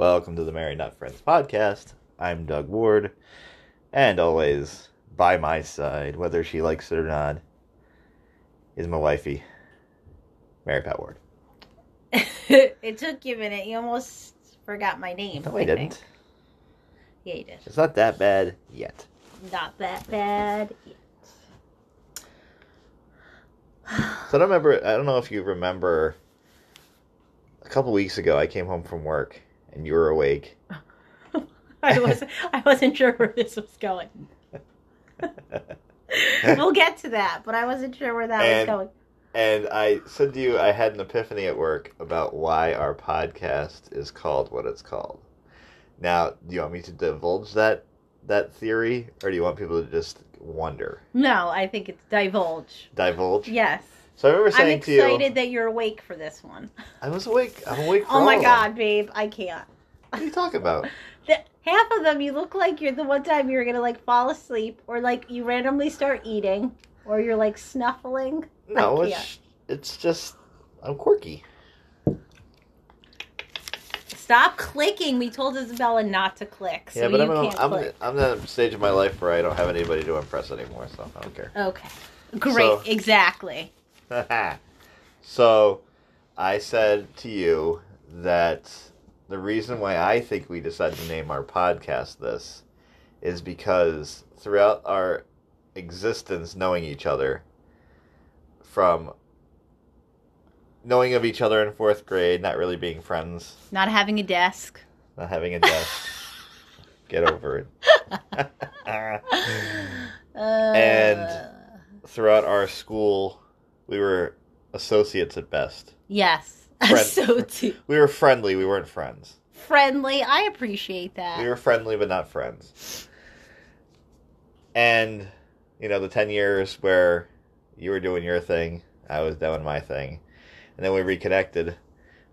Welcome to the Married Not Friends podcast. I'm Doug Ward, and always by my side, whether she likes it or not, is my wifey, Mary Pat Ward. it took you a minute. You almost forgot my name. No, I didn't. think. Yeah, you did. It's not that bad yet. Not that bad. yet. So I don't remember. I don't know if you remember. A couple weeks ago, I came home from work, and you were awake. I was I wasn't sure where this was going. we'll get to that, but I wasn't sure where that And- was going. And I said to you, I had an epiphany at work about why our podcast is called what it's called. Now, do you want me to divulge that that theory, or do you want people to just wonder? No, I think it's divulge. Divulge. Yes. So I remember I'm saying to you, excited that you're awake for this one. I was awake. I'm awake. Oh for Oh my god, babe, I can't. What are you talking about? The, half of them you look like you're the one time you're gonna like fall asleep or like you randomly start eating or you're like snuffling. No, I it's it's just I'm quirky. Stop clicking. We told Isabella not to click, so yeah, but you I'm can't I'm click. I'm at a stage of my life where I don't have anybody to impress anymore, so I don't care. Okay. Great. So- exactly. so I said to you that the reason why I think we decided to name our podcast this is because throughout our existence knowing each other from knowing of each other in fourth grade, not really being friends, Not having a desk. not having a desk. Get over it. Uh, And- throughout our school, we were associates at best. yes. Friend- so too We were friendly, we weren't friends. friendly. I appreciate that. We were friendly but not friends. And, you know, the 10 years where you were doing your thing, I was doing my thing. And then we reconnected.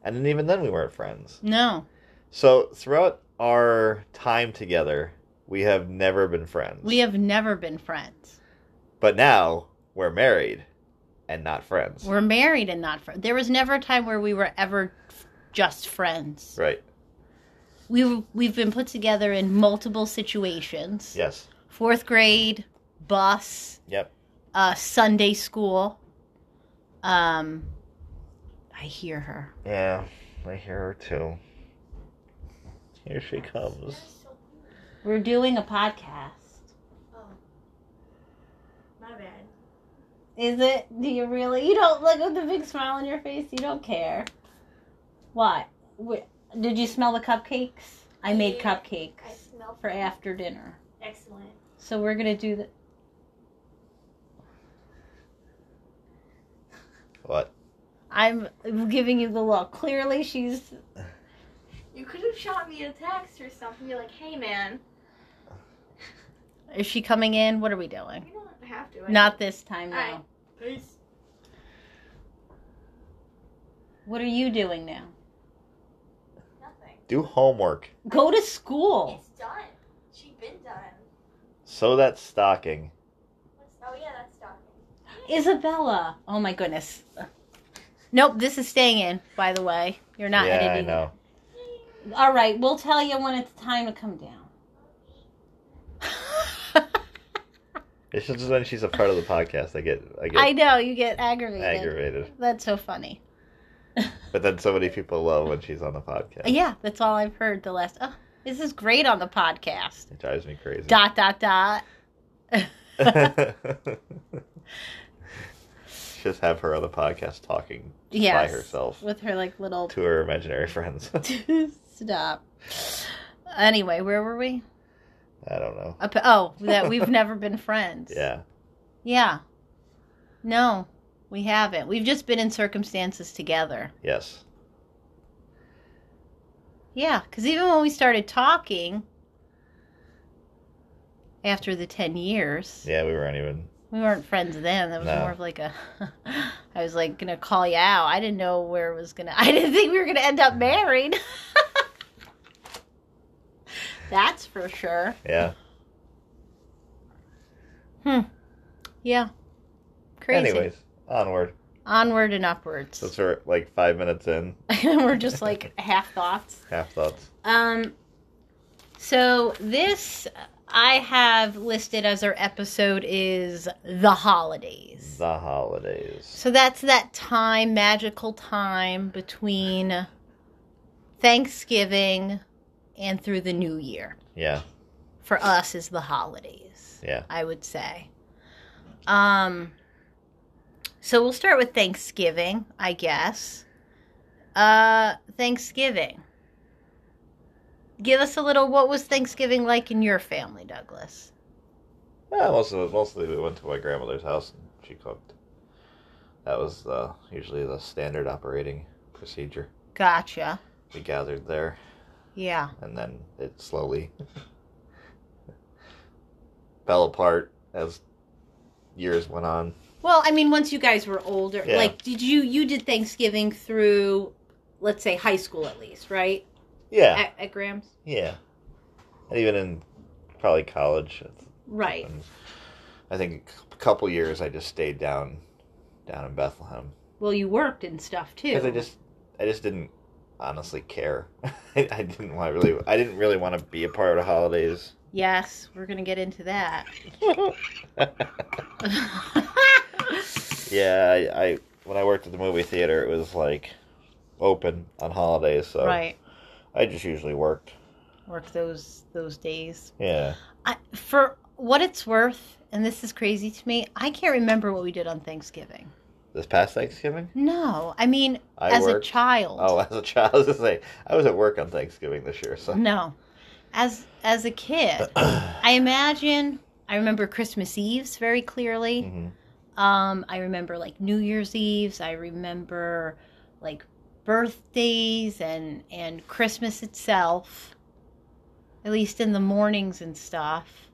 And then even then we weren't friends. No. So throughout our time together, we have never been friends. We have never been friends. But now we're married and not friends. We're married and not friends. There was never a time where we were ever just friends. right. We we've been put together in multiple situations. Yes. Fourth grade, bus, Yep. uh, Sunday school. Um, I hear her. Yeah. I hear her too. Here she comes. We're doing a podcast. Oh, My bad. Is it? Do you really? You don't look with the big smile on your face. You don't care. What? Did you smell the cupcakes? I made Yeah. cupcakes I smell for after dinner. Excellent. So we're gonna do the. What? I'm giving you the look. Clearly, she's. You could have shot me a text or something. Be like, hey man. Is she coming in? What are we doing? You don't have to. I Not this time, no. Alright. Peace. What are you doing now? Nothing. Do homework. Go to school. It's done. She's been done. Sew that stocking. Oh yeah, that's stocking. Isabella. Oh my goodness. Nope, this is staying in, by the way. You're not yeah, I editing know. All right, we'll tell you when it's time to come down. It's just when she's a part of the podcast, I get I get I know, you get aggravated. aggravated. That's so funny. But then so many people love when she's on the podcast. Yeah, that's all I've heard the last. Oh, this is great on the podcast. It drives me crazy. Dot, dot, dot. just have her on the podcast talking Yes. by herself With her, like, little. to her imaginary friends. Stop. Anyway, where were we? I don't know. Up- oh, that we've never been friends. Yeah. Yeah. No, we haven't. We've just been in circumstances together. Yes. Yeah, because even when we started talking after the 10 years, Yeah, we weren't even. we weren't friends then. That was No. more of like a. I was like going to call you out. I didn't know where it was going to. I didn't think we were going to end up married. That's for sure. Yeah. Hmm. Yeah. Crazy. Anyways, onward. onward and upwards. So we're like five minutes in, and we're just like half thoughts. half thoughts. Um, so this I have listed as our episode is the holidays. The holidays. So that's that time, magical time between Thanksgiving and through the new year. Yeah, For us is the holidays, yeah. I would say. Um so we'll start with Thanksgiving, I guess. Uh Thanksgiving. Give us a little what was Thanksgiving like in your family, Douglas? Yeah, most of it, mostly we went to my grandmother's house and she cooked. That was uh, usually the standard operating procedure. Gotcha. We gathered there, Yeah. and then it slowly fell apart as years went on. Well, I mean, once you guys were older, Yeah. like, did you you did Thanksgiving through, let's say, high school at least, right? Yeah, At, at Graham's, yeah. And even in probably college, right? and I think a couple years I just stayed down, down in Bethlehem Well, you worked and stuff too. because I just, I just didn't honestly care. I, I didn't want really, I didn't really want to be a part of the holidays. yes, we're gonna get into that. Yeah, I, I when I worked at the movie theater, it was like open on holidays, so right. I just usually worked. Work those those days. Yeah, I, for what it's worth, and this is crazy to me, I can't remember what we did on Thanksgiving. This past Thanksgiving, No, I mean, I as worked. a child. Oh, as a child, I was gonna say I was at work on Thanksgiving this year, so No, as as a kid, I imagine I remember Christmas Eves very clearly. Mhm. Um, I remember like New Year's Eves. I remember like birthdays and and Christmas itself. At least in the mornings and stuff.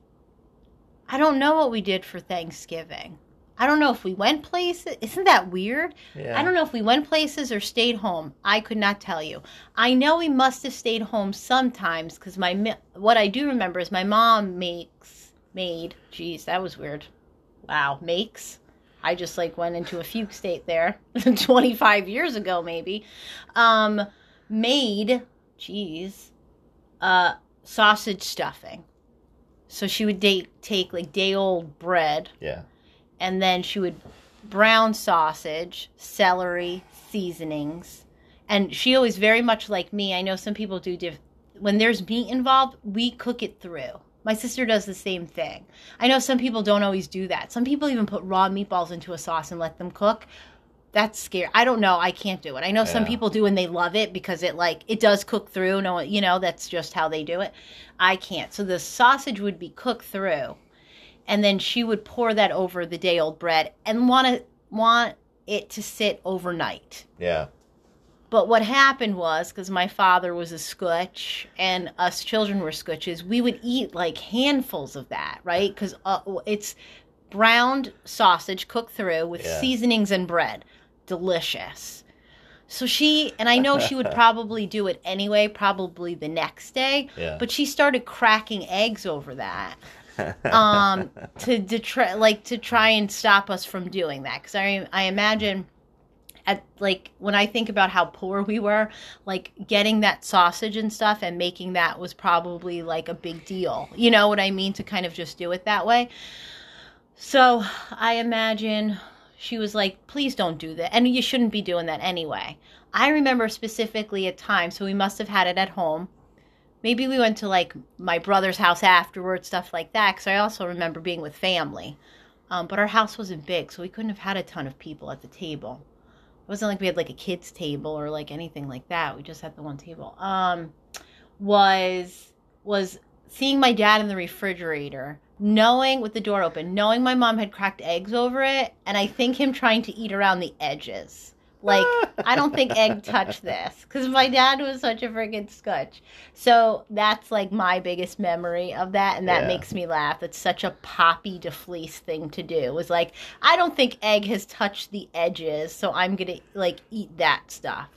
I don't know what we did for Thanksgiving. I don't know if we went places. Isn't that weird? yeah. I don't know if we went places or stayed home. I could not tell you. I know we must have stayed home sometimes because my what I do remember is my mom makes made. Jeez, that was weird. Wow, makes. I just like went into a fugue state there, twenty five years ago maybe. Um, made. Jeez, uh, sausage stuffing. So she would date, take like day old bread Yeah, and then she would brown sausage, celery, seasonings, and she always very much like me. I know some people do diff- when there's meat involved, we cook it through. My sister does the same thing. I know some people don't always do that. Some people even put raw meatballs into a sauce and let them cook. That's scary. I don't know. I can't do it. I know some people do and they love it because it like it does cook through. No, you know that's just how they do it. I can't. So the sausage would be cooked through, and then she would pour that over the day old bread and want to want it to sit overnight. yeah, But what happened was because my father was a scotch and us children were scotches, we would eat like handfuls of that, right? Because uh, it's browned sausage cooked through with Yeah. seasonings and bread, delicious. So she and I know she would probably do it anyway, probably the next day. yeah. But she started cracking eggs over that um to, try like to try and stop us from doing that because I I imagine at like when I think about how poor we were, like getting that sausage and stuff and making that was probably like a big deal. You know what I mean? To kind of just do it that way. So I imagine she was like, please don't do that. And you shouldn't be doing that anyway. I remember specifically a time, so we must have had it at home. Maybe we went to like my brother's house afterwards, stuff like that, because I also remember being with family. Um, but our house wasn't big, so we couldn't have had a ton of people at the table. It wasn't like we had like a kids' table or like anything like that. We just had the one table. Um, was was seeing my dad in the refrigerator, knowing with the door open, knowing my mom had cracked eggs over it, and I think him trying to eat around the edges. Like, I don't think egg touched this because my dad was such a freaking scotch. So that's like my biggest memory of that, and that Yeah. makes me laugh. It's such a poppy to fleece thing to do. It was like, I don't think egg has touched the edges, so I'm gonna like eat that stuff.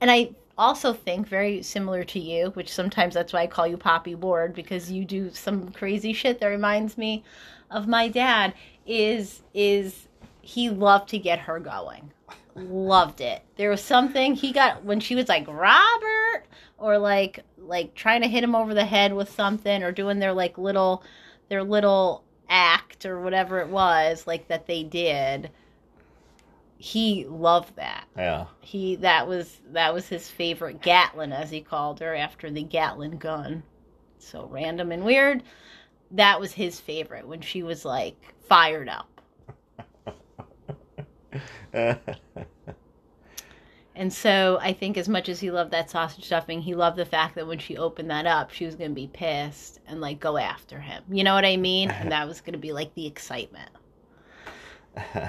And I also think very similar to you, which sometimes that's why I call you Poppy Ward because you do some crazy shit that reminds me of my dad. Is is he loved to get her going. Loved it. There was something he got when she was like Robert or like like trying to hit him over the head with something or doing their like little their little act or whatever it was like that they did. He loved that. Yeah. He that was that was his favorite Gatlin as he called her after the Gatling gun. So random and weird. That was his favorite when she was like fired up. And so I think as much as he loved that sausage stuffing, he loved the fact that when she opened that up, she was going to be pissed and like go after him. You know what I mean? And that was going to be like the excitement.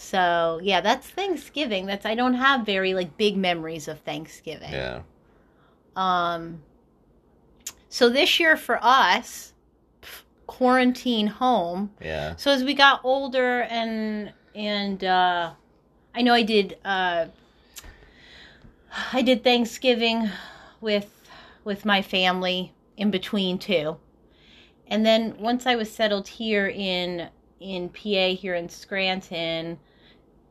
So, yeah, that's Thanksgiving. That's I don't have very like big memories of Thanksgiving. yeah. Um so this year for us pff, quarantine home. Yeah. So as we got older and and uh I know I did uh I did Thanksgiving with with my family in between too. And then once I was settled here in in PA here in Scranton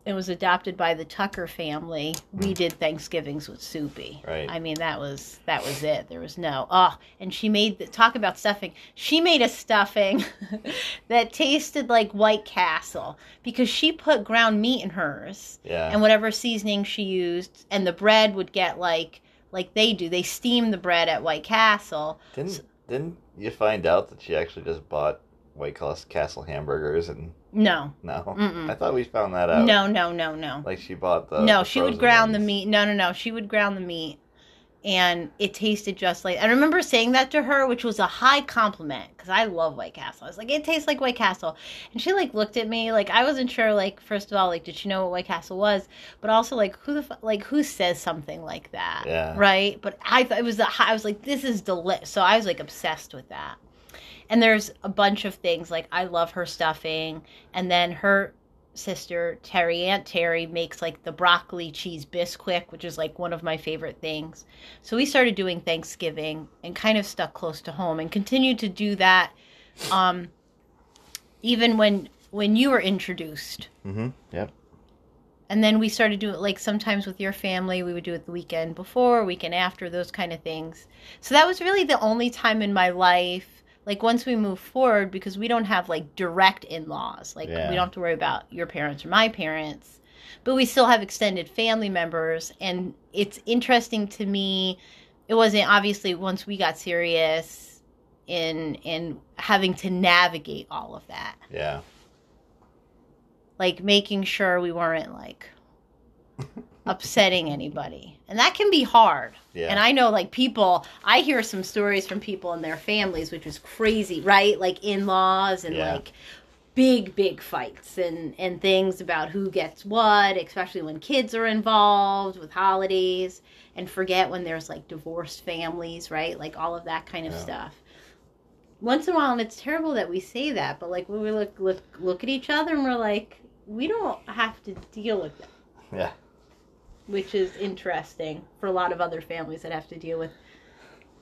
and was adopted by the Tucker family, we hmm. did Thanksgivings with Soupy. Right. I mean that was that was it. There was no oh and she made the talk about stuffing. She made a stuffing that tasted like White Castle because she put ground meat in hers Yeah. and whatever seasoning she used and the bread would get like like they do. They steam the bread at White Castle. Didn't didn't you find out that she actually just bought White Castle hamburgers and No. no? Mm-mm. I thought we found that out. No, no, no, no. Like she bought the no, the she would ground the meat. No, no, no. She would ground the meat. And it tasted just like. I remember saying that to her, which was a high compliment because I love White Castle. I was like, it tastes like White Castle. And she like looked at me like I wasn't sure. Like first of all, like did she know what White Castle was? But also like who the fu- like who says something like that? Yeah. Right. But I thought it was the high. I was like, this is delicious. So I was like obsessed with that. And there's a bunch of things like I love her stuffing, and then her sister Terry Aunt Terry makes like the broccoli cheese bisquick, which is like one of my favorite things. So we started doing Thanksgiving and kind of stuck close to home and continued to do that um even when when you were introduced. Mm-hmm. Yep. And then we started doing like sometimes with your family, we would do it the weekend before, weekend after, those kind of things. So that was really the only time in my life, like once we move forward, because we don't have like direct in laws. Like Yeah. we don't have to worry about your parents or my parents, but we still have extended family members. And it's interesting to me. It wasn't obviously once we got serious in in having to navigate all of that Yeah. like making sure we weren't like upsetting anybody. And that can be hard. Yeah. And I know like people, I hear some stories from people and their families which is crazy, right? Like in-laws and Yeah. like big big fights and and things about who gets what, especially when kids are involved with holidays and forget when there's like divorced families, right? Like all of that kind of Yeah. stuff once in a while, and it's terrible that we say that, but like when we look look look at each other and we're like, we don't have to deal with that, Yeah. Which is interesting for a lot of other families that have to deal with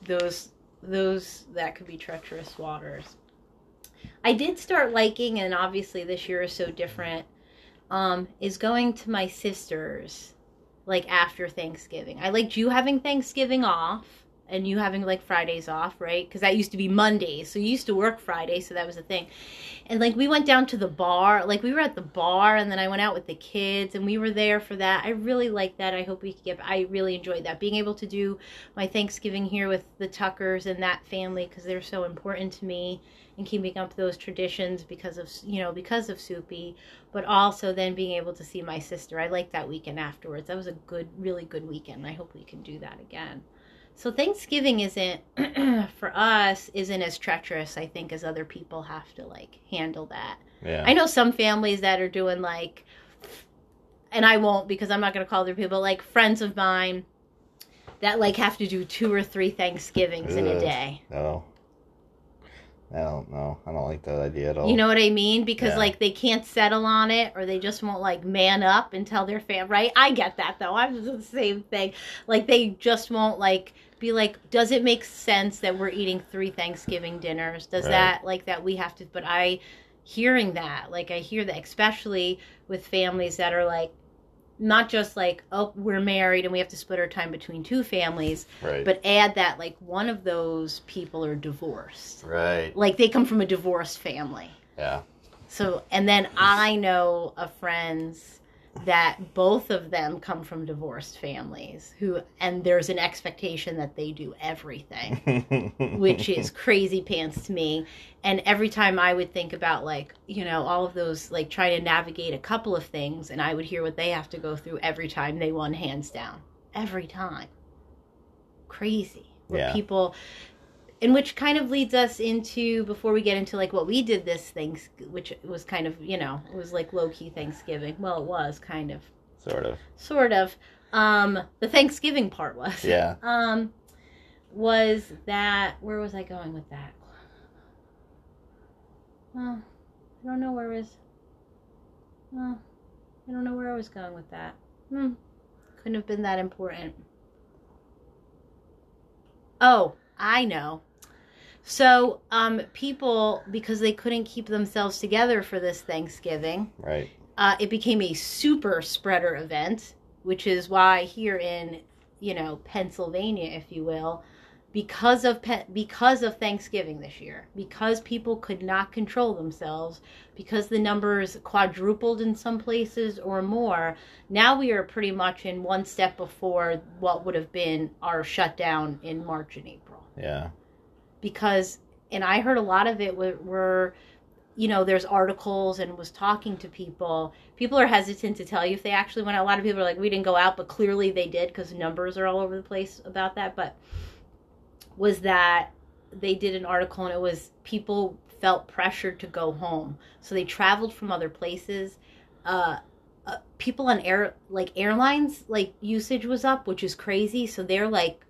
those those that could be treacherous waters. I did start liking, and obviously this year is so different. Um, is going to my sister's like after Thanksgiving. I liked you having Thanksgiving off and you having like Fridays off, right? Because that used to be Mondays. So you used to work Friday, so that was a thing. And like we went down to the bar, like we were at the bar, and then I went out with the kids, and we were there for that. I really liked that. I hope we could get. I really enjoyed that being able to do my Thanksgiving here with the Tuckers and that family because they're so important to me and keeping up those traditions because of you know because of Soupy, but also then being able to see my sister. I liked that weekend afterwards. That was a good, really good weekend. I hope we can do that again. So Thanksgiving isn't for us isn't as treacherous I think as other people have to like handle that. Yeah. I know some families that are doing like and I won't because I'm not going to call their people like friends of mine that like have to do two or three Thanksgivings in a day. No. I don't know. I don't like that idea at all. You know what I mean? Because Yeah. like they can't settle on it or they just won't like man up and tell their fam right? I get that though. I'm the same thing. Like they just won't like be like, does it make sense that we're eating three Thanksgiving dinners? Does Right. that like that we have to but I hearing that. Like I hear that, especially with families that are like, not just like, oh, we're married and we have to split our time between two families, Right. but add that like one of those people are divorced. right. Like they come from a divorced family. Yeah. So, and then I know of friends that both of them come from divorced families who, and there's an expectation that they do everything, which is crazy pants to me. And every time I would think about, like, you know, all of those, like, trying to navigate a couple of things, and I would hear what they have to go through every time they won hands down. Every time. Crazy. Where Yeah. people, and which kind of leads us into before we get into like what we did this thing which was kind of you know it was like low-key thanksgiving. Well it was kind of. Sort of. sort of. Um the thanksgiving part was. Yeah. um was that where was i going with that? Well i don't know where was well i don't know where i was going with that. Hmm. Couldn't have been that important. Oh i know so um people because they couldn't keep themselves together for this thanksgiving Right. uh, it became a super spreader event, which is why here in you know Pennsylvania, if you will, because of Pe- because of Thanksgiving this year, because people could not control themselves, because the numbers quadrupled in some places or more. Now we are pretty much in one step before what would have been our shutdown in March and April Yeah. because and i heard a lot of it were, were you know there's articles and was talking to people. People are hesitant to tell you if they actually went out. A lot of people are like we didn't go out but clearly they did because numbers are all over the place about that. But was that they did an article and it was people felt pressured to go home. So they traveled from other places. Uh, uh, people on air like airlines like usage was up which is crazy. So they're like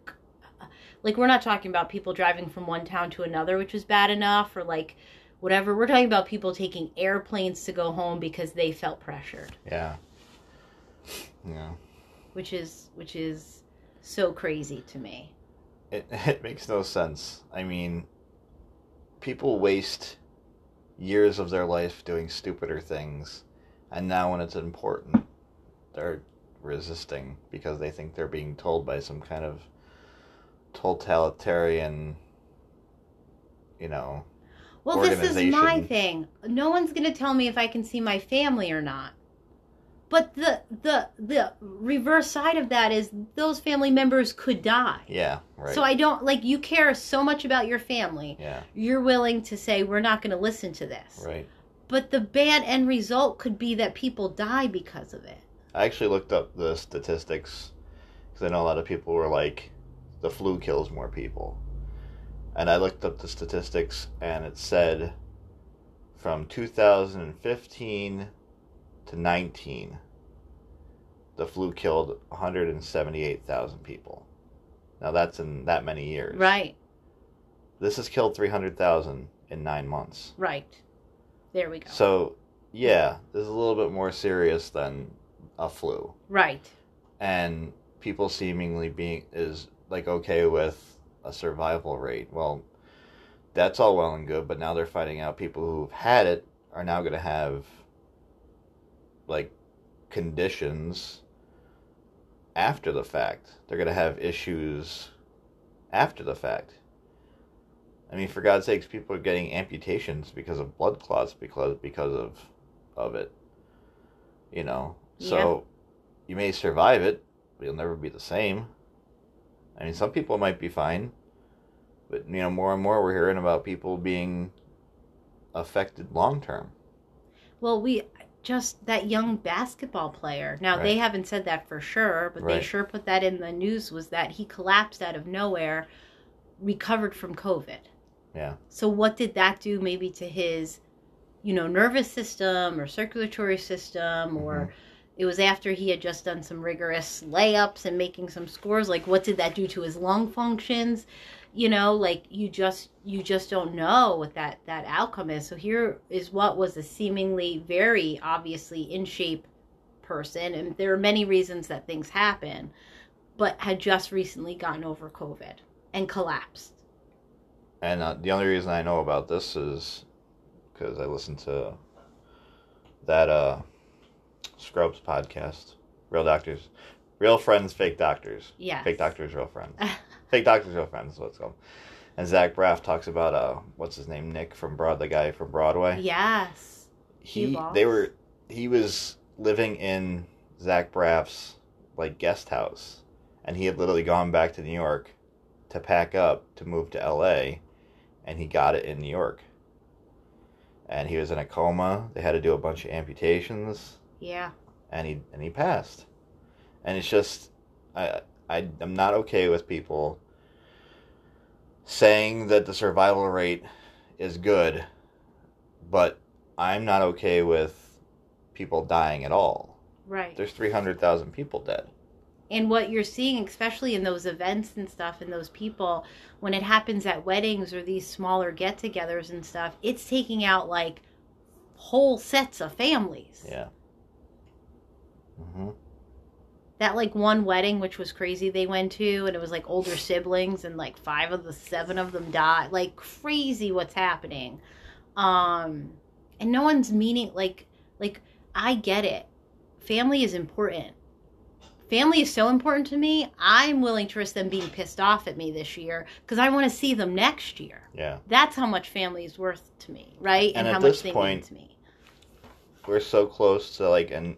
like we're not talking about people driving from one town to another which was bad enough or like whatever we're talking about people taking airplanes to go home because they felt pressured Yeah. Yeah. which is which is so crazy to me It it makes no sense. I mean, people waste years of their life doing stupider things, and now when it's important, they're resisting because they think they're being told by some kind of totalitarian, you know. well this is my thing no one's going to tell me if i can see my family or not but the the the reverse side of that is those family members could die Yeah, right. so i don't like you care so much about your family yeah, you're willing to say we're not going to listen to this right. but the bad end result could be that people die because of it I actually looked up the statistics because I know a lot of people were like, the flu kills more people. And I looked up the statistics and it said from 2015 to 19, the flu killed 178,000 people. Now that's in that many years. right This has killed 300,000 in nine months. right there we go So, yeah, this is a little bit more serious than a flu. right and people seemingly being is like okay with a survival rate. Well, that's all well and good, but now they're finding out people who've had it are now going to have like conditions after the fact. They're going to have issues after the fact. I mean, for God's sakes, people are getting amputations because of blood clots because because of of it. You know, so you may survive it, but you'll never be the same. I mean, some people might be fine, but you know, more and more we're hearing about people being affected long term. well we just that young basketball player now they haven't said that for sure but they sure put that in the news was that he collapsed out of nowhere recovered from covid Yeah. so what did that do maybe to his you know nervous system or circulatory system or mm-hmm. It was after he had just done some rigorous layups and making some scores. Like what did that do to his lung functions? You know like you just you just don't know what that that outcome is. So here is what was a seemingly very obviously in shape person and there are many reasons that things happen but had just recently gotten over covid and collapsed. And uh, the only reason I know about this is because I listened to that uh, Scrubs podcast, Real Doctors, Real Friends, Fake Doctors, Yes. Fake Doctors, Real Friends, Fake Doctors, Real Friends is what it's called. And Zach Braff talks about uh, what's his name, Nick from Broad, the guy from Broadway. yes. he they were he was living in Zach Braff's like guest house, and he had literally gone back to New York to pack up to move to L.A. and he got it in New York. And he was in a coma. They had to do a bunch of amputations, Yeah. and he and he passed. And it's just, I I I'm not okay with people saying that the survival rate is good, but I'm not okay with people dying at all. Right. There's 300,000 people dead. and what you're seeing especially in those events and stuff and those people when it happens at weddings or these smaller get-togethers and stuff it's taking out like whole sets of families Yeah. Hmm that like one wedding which was crazy they went to and it was like older siblings and like five of the seven of them died. Like crazy what's happening. Um and no one's meaning like like i get it. Family is important. Family is so important to me i'm willing to risk them being pissed off at me this year because i want to see them next year. Yeah. that's how much family is worth to me right? And how at much this they point- mean to me. We're so close to like, and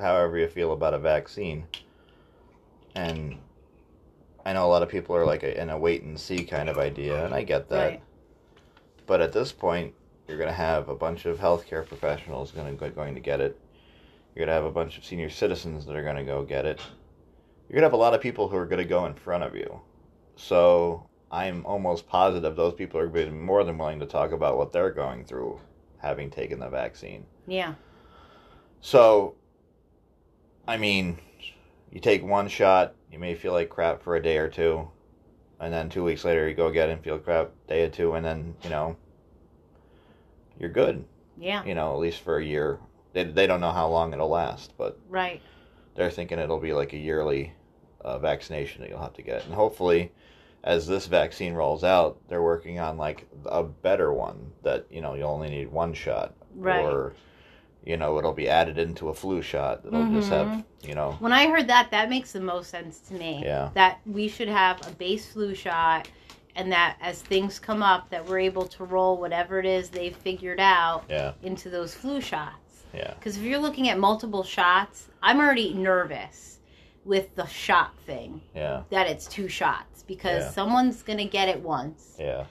however you feel about a vaccine. And I know a lot of people are like in a wait and see kind of idea, and I get that. Right. But at this point, you're going to have a bunch of healthcare professionals going to going to get it. You're going to have a bunch of senior citizens that are going to go get it. You're going to have a lot of people who are going to go in front of you. So I'm almost positive those people are going to be more than willing to talk about what they're going through having taken the vaccine. yeah So, I mean, you take one shot, you may feel like crap for a day or two, and then two weeks later you go again and feel crap day or two, and then you know you're good. yeah You know, at least for a year. They they don't know how long it'll last, but right they're thinking it'll be like a yearly uh, vaccination that you'll have to get, and hopefully. As this vaccine rolls out, they're working on like a better one that you know you only need one shot, Right. or you know it'll be added into a flu shot that'll just have Mm-hmm. you know When I heard that, that makes the most sense to me. Yeah. That we should have a base flu shot, and that as things come up, that we're able to roll whatever it is they've figured out yeah into those flu shots. yeah Because if you're looking at multiple shots, I'm already nervous with the shot thing. yeah That it's two shots because Yeah. someone's gonna get it once, yeah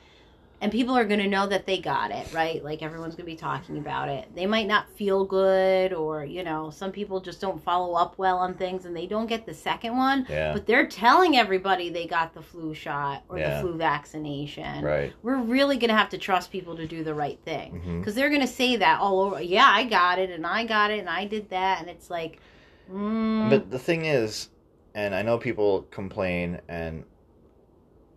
and people are going to know that they got it, right? Like everyone's going to be talking about it. They might not feel good, or, you know, some people just don't follow up well on things and they don't get the second one, yeah but they're telling everybody they got the flu shot or Yeah. the flu vaccination. right We're really going to have to trust people to do the right thing because they're going to say that all over. Yeah, I got it, and I got it, and I did that. And it's like, mm, but the thing is and i know people complain and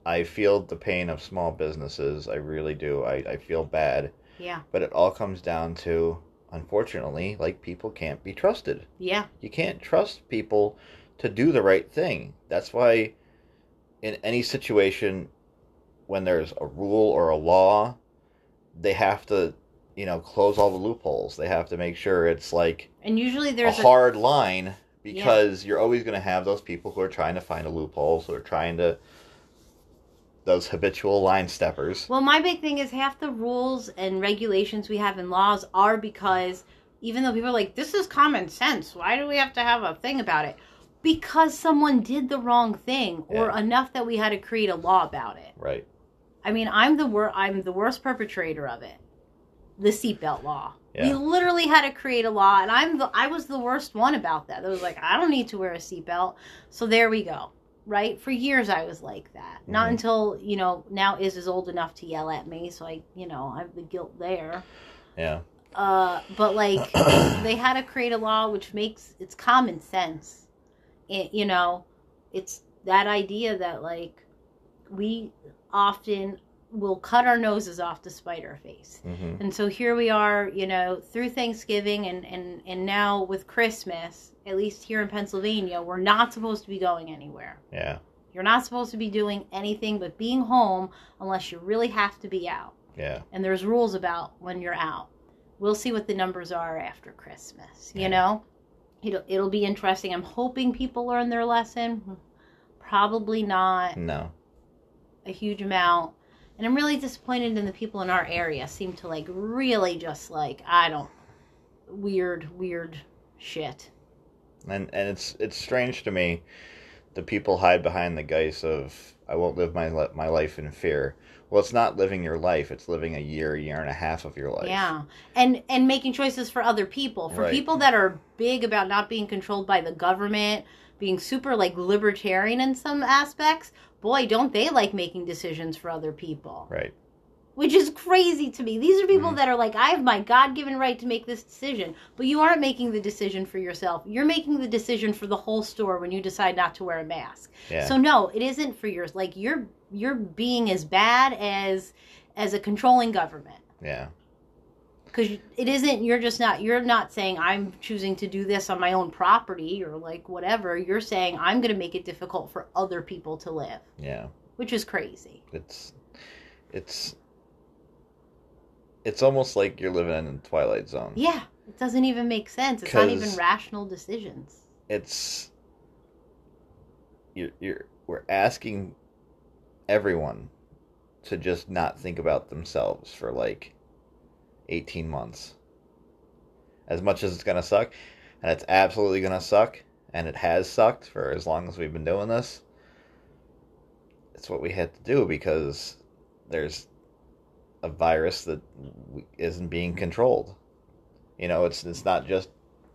i feel the pain of small businesses i really do i, I feel bad. Yeah, but it all comes down to unfortunately like people can't be trusted. Yeah, You can't trust people to do the right thing. That's why, in any situation, when there's a rule or a law, they have to, you know, close all the loopholes. They have to make sure it's like and usually there's a, hard line because you're always going to have those people who are trying to find a loophole, who are trying to those habitual line steppers. Well, my big thing is half the rules and regulations we have in laws are because even though people are like, this is common sense, why do we have to have a thing about it? Because someone did the wrong thing or Yeah. enough that we had to create a law about it. Right. I mean, I'm the wor- I'm the worst perpetrator of it. The seatbelt law. We literally had to create a law, and I'm the I was the worst one about that. That was like, I don't need to wear a seatbelt. So there we go. Right? For years I was like that. Not Mhm. until, you know, now Iz is old enough to yell at me, so I you know, I have the guilt there. Yeah. Uh but like they had to create a law which makes it's common sense. It, you know, it's that idea that like we often will cut our noses off to spite our face. hmm And so here we are, you know, through Thanksgiving and, and, and now with Christmas, at least here in Pennsylvania, we're not supposed to be going anywhere. Yeah. You're not supposed to be doing anything but being home unless you really have to be out. Yeah. and there's rules about when you're out. We'll see what the numbers are after Christmas. You know, it'll it'll be interesting. I'm hoping people learn their lesson. Probably not No. a huge amount. And I'm really disappointed in the people in our area seem to like really just like I don't weird weird shit. And and it's it's strange to me that people hide behind the guise of I won't live my li- my life in fear. Well, it's not living your life; it's living a year, year and a half of your life. Yeah. And and making choices for other people. For Right. people that are big about not being controlled by the government, being super like libertarian in some aspects, boy, don't they like making decisions for other people. Right. Which is crazy to me. These are people Mhm. that are like, I have my God given right to make this decision. But you aren't making the decision for yourself. You're making the decision for the whole store when you decide not to wear a mask. Yeah. So no, it isn't for yours. Like you're you're being as bad as as a controlling government yeah. because it isn't you're just not you're not saying i'm choosing to do this on my own property or like whatever you're saying i'm going to make it difficult for other people to live Yeah. which is crazy It's it's it's almost like you're living in a twilight zone. yeah it doesn't even make sense it's not even rational decisions It's you're you're we're asking everyone to just not think about themselves for like 18 months. As much as it's going to suck, and it's absolutely going to suck, and it has sucked for as long as we've been doing this. It's what we had to do because there's a virus that isn't being controlled. You know, it's it's not just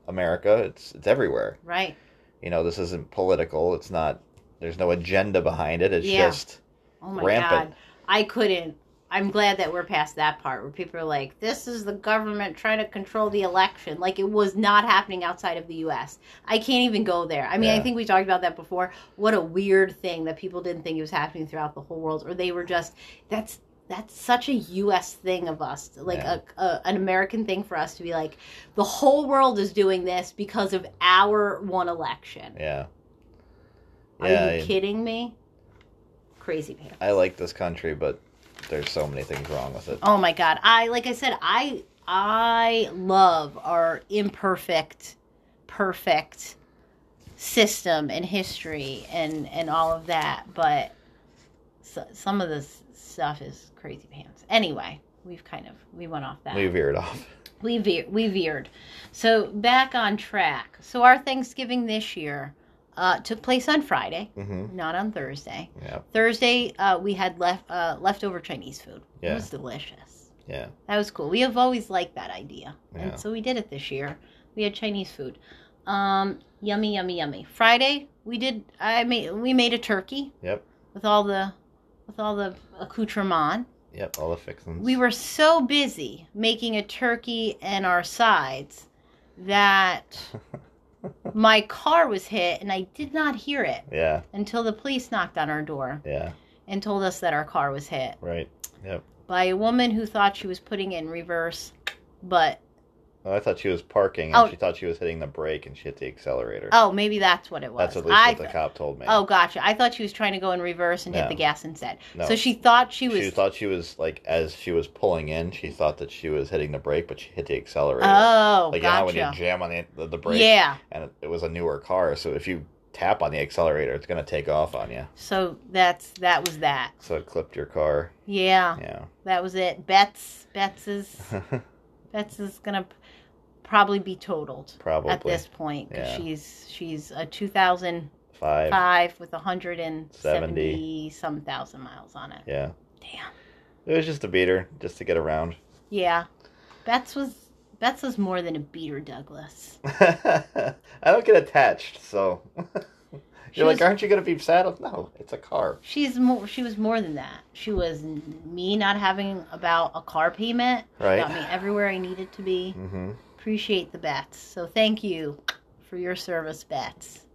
America, it's it's everywhere. right You know, this isn't political. It's not there's no agenda behind it. It's Yeah. just oh my Rampant. god i couldn't i'm glad that we're past that part where people are like this is the government trying to control the election like it was not happening outside of the us i can't even go there i mean i think we talked about that before what a weird thing that people didn't think it was happening throughout the whole world or they were just that's that's such a us thing of us like Yeah. a, a an american thing for us to be like the whole world is doing this because of our one election yeah. are you I- kidding me crazy pants I like this country, but there's so many things wrong with it. Oh my god. I like I said I I love our imperfect perfect system and history and and all of that, but so, some of this stuff is crazy pants. Anyway, we've kind of we went off that. We veered off. we veer, we veered. So back on track. So our Thanksgiving this year uh, took place on Friday, hmm not on Thursday. Yeah. Thursday uh, we had left uh, leftover Chinese food. Yeah. It was delicious. Yeah. That was cool. We have always liked that idea, Yeah. and so we did it this year. We had Chinese food. Um, yummy, yummy, yummy. Friday we did. I made we made a turkey. Yep. With all the with all the accoutrement. Yep. All the fixings. We were so busy making a turkey and our sides that my car was hit and I did not hear it Yeah. until the police knocked on our door Yeah. and told us that our car was hit Right. Yep. By a woman who thought she was putting it in reverse, but Oh, I thought she was parking and Oh. she thought she was hitting the brake and she hit the accelerator. oh, maybe that's what it was. That's at least I what the th- cop told me. Oh, gotcha. I thought she was trying to go in reverse and hit the gas instead. No. So she thought she was. She thought she was like as she was pulling in, she thought that she was hitting the brake, but she hit the accelerator. oh, like you know when you gotcha. jam on the the, the brake, Yeah. and it, was a newer car, so if you tap on the accelerator, it's gonna take off on you. So that's that was that. So it clipped your car. Yeah, Yeah. that was it. Bets, Bets is Bets is gonna probably be totaled Probably at this point Yeah. she's she's a 2005 five. with 170 Seventy. some thousand miles on it. Yeah. Damn. It was just a beater, just to get around. Yeah, Bets was Bets was more than a beater, Douglas. I don't get attached, so you're was- like, aren't you gonna be saddled? No, it's a car. She's more. She was more than that. She was me not having about a car payment. She Right. Got me everywhere I needed to be. Mm-hmm. Appreciate the bats. So thank you for your service, bats.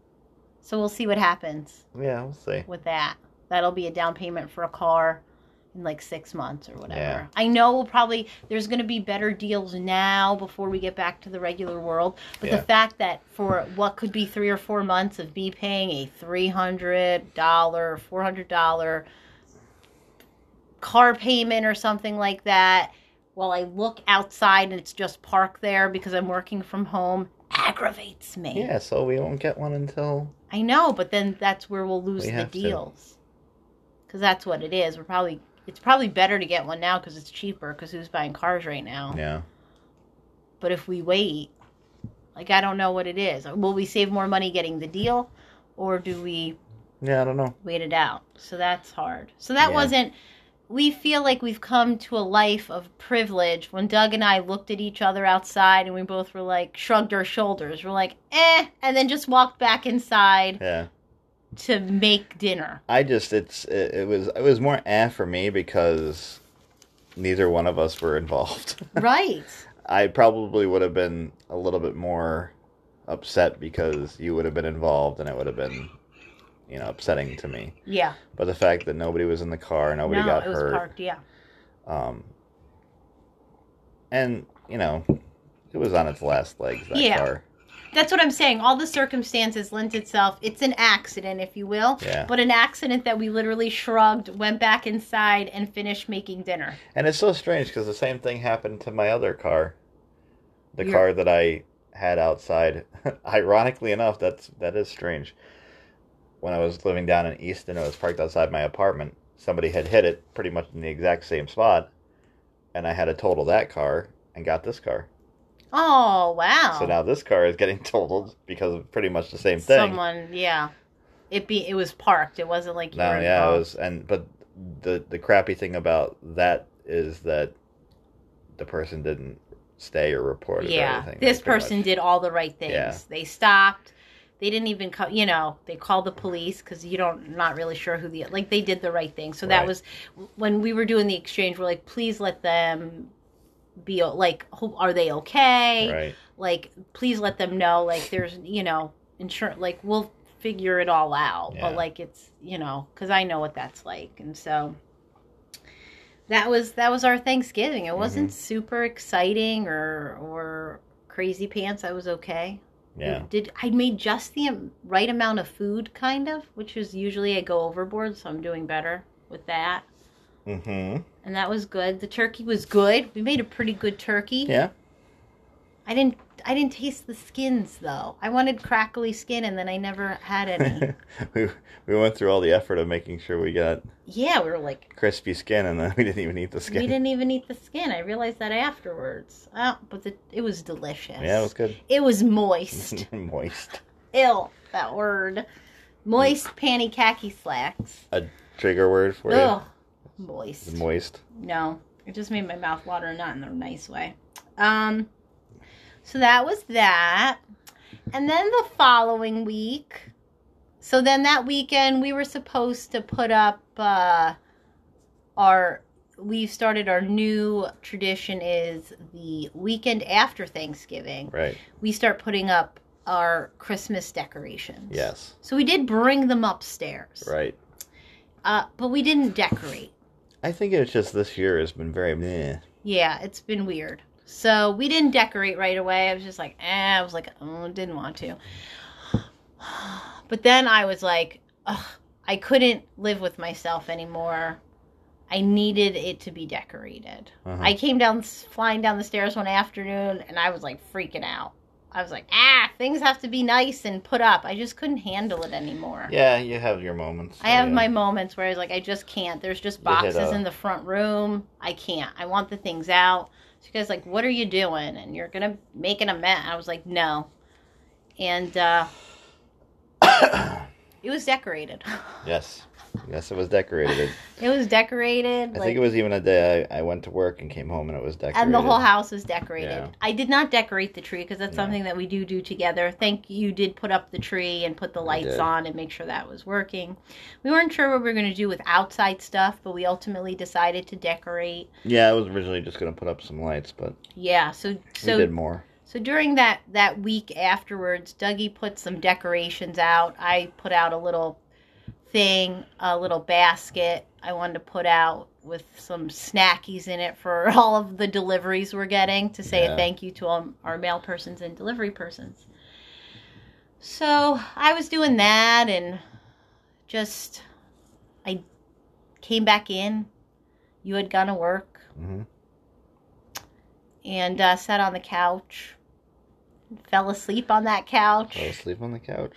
So we'll see what happens Yeah, we'll see. with that. That'll be a down payment for a car in like six months or whatever. Yeah. I know we'll probably there's going to be better deals now before we get back to the regular world. But Yeah. the fact that for what could be three or four months of me paying a three hundred dollar, four hundred dollar car payment or something like that while I look outside and it's just parked there because I'm working from home aggravates me. Yeah, so we won't get one until I know, but then that's where we'll lose We the deals. Because that's what it is. We're probably it's probably better to get one now because it's cheaper. Because who's buying cars right now? yeah. But if we wait, like I don't know what it is. Will we save more money getting the deal, or do we Yeah, I don't know. wait it out? So that's hard. So that Yeah. wasn't. We feel like we've come to a life of privilege. When Doug and I looked at each other outside, and we both were like shrugged our shoulders. We're like, eh, and then just walked back inside Yeah. to make dinner. I just it's it, it was it was more eh for me because neither one of us were involved. Right. I probably would have been a little bit more upset because you would have been involved and it would have been you know upsetting to me. Yeah. But the fact that nobody was in the car, nobody no, got it was hurt, parked. Yeah. um, and you know, it was on its last legs. That Yeah. car. That's what I'm saying. All the circumstances lent itself. It's an accident, if you will, Yeah. but an accident that we literally shrugged, went back inside, and finished making dinner. And it's so strange because the same thing happened to my other car, the Your- car that I had outside. Ironically enough, that's that is strange. When I was living down in Easton, it was parked outside my apartment. Somebody had hit it pretty much in the exact same spot, and I had to total that car and got this car. Oh wow! So now this car is getting totaled because of pretty much the same thing. someone, yeah, it be it was parked. It wasn't like you No, were yeah, it was, and but the the crappy thing about that is that the person didn't stay or report Yeah, this pretty person much- did all the right things. Yeah. They stopped. They didn't even come. You know, they called the police because you don't not really sure who the like. They did the right thing. So that Right. was when we were doing the exchange. We're like, please let them be like, are they okay? right. Like, please let them know. Like, there's you know, insurance. Like, we'll figure it all out. Yeah. But like, it's you know, because I know what that's like, and so that was that was our Thanksgiving. It wasn't Mm-hmm. super exciting or or crazy pants. I was okay. Yeah. Did I made just the right amount of food, kind of, which is usually I go overboard, so I'm doing better with that. Mm-hmm. And that was good. The turkey was good. We made a pretty good turkey. Yeah. I didn't I didn't taste the skins though. I wanted crackly skin and then I never had any. we we went through all the effort of making sure we got yeah, we were like crispy skin, and then we didn't even eat the skin. we didn't even eat the skin. I realized that afterwards. Oh, but the, it was delicious. Yeah, it was good. It was moist. Moist. Ill that word. Moist panty khaki slacks. A trigger word for you. Ugh. Moist. Moist. No, it just made my mouth water, not in a nice way. Um, so that was that, and then the following week. So then that weekend, we were supposed to put up uh, our. We've started our new tradition is the weekend after Thanksgiving. Right. We start putting up our Christmas decorations. Yes. So we did bring them upstairs. Right. Uh, but we didn't decorate. I think it's just this year has been very meh. Yeah, it's been weird. So we didn't decorate right away. I was just like, eh, I was like, oh, didn't want to. But then I was like, ugh, I couldn't live with myself anymore. I needed it to be decorated. Uh-huh. I came down, flying down the stairs one afternoon, and I was like freaking out. I was like, ah, things have to be nice and put up. I just couldn't handle it anymore. Yeah, you have your moments. I have yeah. my moments where I was like, I just can't. There's just boxes in the front room. I can't. I want the things out. So goes like, what are you doing? And you're gonna making a mess. I was like, no. And uh it was decorated. yes. Yes, it was decorated. It was decorated. I like, think it was even a day I, I went to work and came home and it was decorated. and the whole house was decorated. Yeah. I did not decorate the tree because that's No. something that we do do together. Thank you did put up the tree and put the lights on and make sure that was working. We weren't sure what we were going to do with outside stuff, but we ultimately decided to decorate. Yeah, I was originally just gonna put up some lights, but Yeah, so we so did more. so during that that week afterwards, Dougie put some decorations out. I put out a little thing, a little basket. I wanted to put out with some snackies in it for all of the deliveries we're getting to say Yeah. a thank you to all our mail persons and delivery persons. So I was doing that and just I came back in You had gone to work hmm and uh, sat on the couch, fell asleep on that couch, Fell asleep on the couch.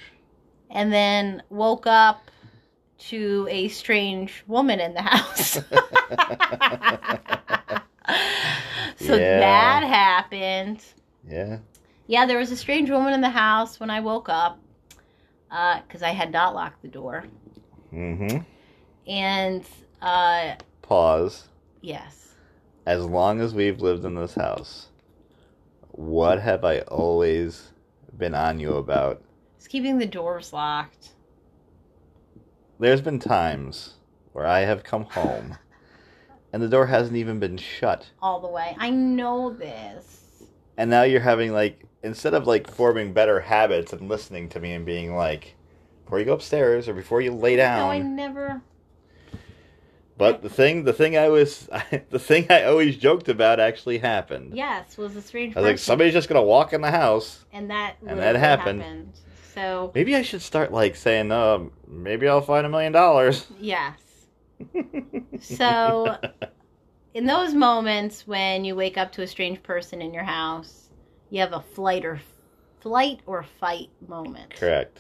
and then woke up to a strange woman in the house. so Yeah. that happened. yeah. Yeah, there was a strange woman in the house when I woke up because I had not locked the door. Mm hmm And uh, Pause. yes, As long as we've lived in this house, what have I always been on you about? it's keeping the doors locked. There's been times where I have come home and the door hasn't even been shut. all the way. I know this. And now you're having like instead of like forming better habits and listening to me and being like before you go upstairs or before you lay down. No, I never. But the thing the thing I was the thing I always joked about actually happened. Yes, was a strange. I was like somebody's just going to walk in the house. and that and that happened. So Maybe I should start like saying um maybe I'll find a million dollars. yes, So- in those moments when you wake up to a strange person in your house, you have a flight or flight or fight moment. Correct.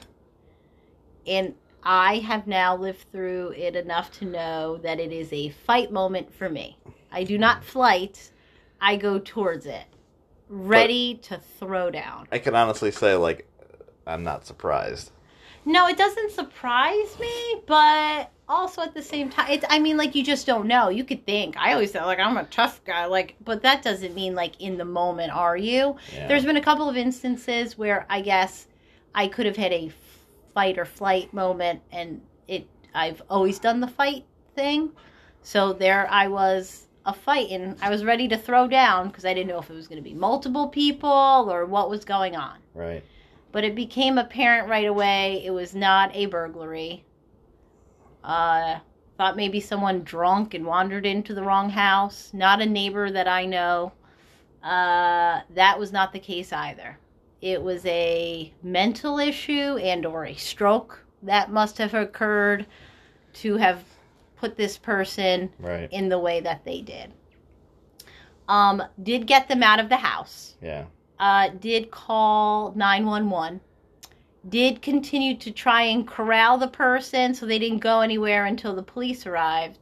And I have now lived through it enough to know that it is a fight moment for me. I do not flight, I go towards it, ready to throw down. I can honestly say like I'm not surprised. No, it doesn't surprise me, but also at the same time, it's, I mean, like, you just don't know. You could think, I always thought, like, I'm a tough guy, like, but that doesn't mean, like, in the moment, are you? Yeah. There's been a couple of instances where I guess I could have had a fight or flight moment, and it, I've always done the fight thing. So there I was a fight, and I was ready to throw down because I didn't know if it was going to be multiple people or what was going on right. But it became apparent right away it was not a burglary. Uh, thought maybe someone drunk and wandered into the wrong house. Not a neighbor that I know. Uh, that was not the case either. It was a mental issue and or a stroke that must have occurred to have put this person Right. in the way that they did. Um, did get them out of the house Yeah. Uh, did call 911, did continue to try and corral the person so they didn't go anywhere until the police arrived.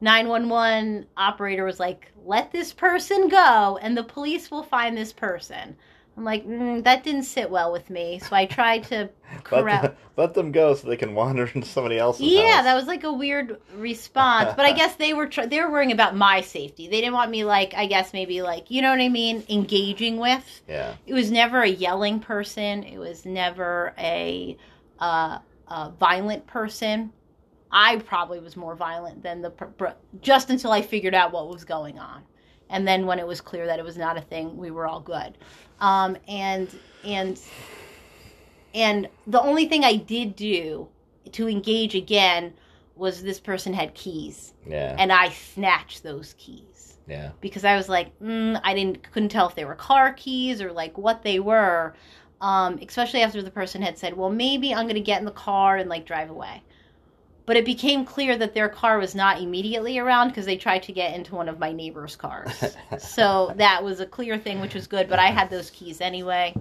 911 operator was like, let this person go and the police will find this person. I'm like, mm, that didn't sit well with me. So I tried to Let, them, let them go so they can wander into somebody else's Yeah, house. that was like a weird response, but I guess they were tr- they were worrying about my safety. They didn't want me like I guess maybe like you know what I mean, engaging with Yeah. it was never a yelling person. It was never a, uh, a violent person. I probably was more violent than the per- just until I figured out what was going on, and then when it was clear that it was not a thing, we were all good. Um, and and and the only thing I did do to engage again was this person had keys, Yeah. and I snatched those keys yeah. because I was like, mm, I didn't couldn't tell if they were car keys or like what they were. Um, especially after the person had said, "Well, maybe I'm going to get in the car and like drive away." But it became clear that their car was not immediately around because they tried to get into one of my neighbor's cars. so that was a clear thing, which was good. But I had those keys anyway.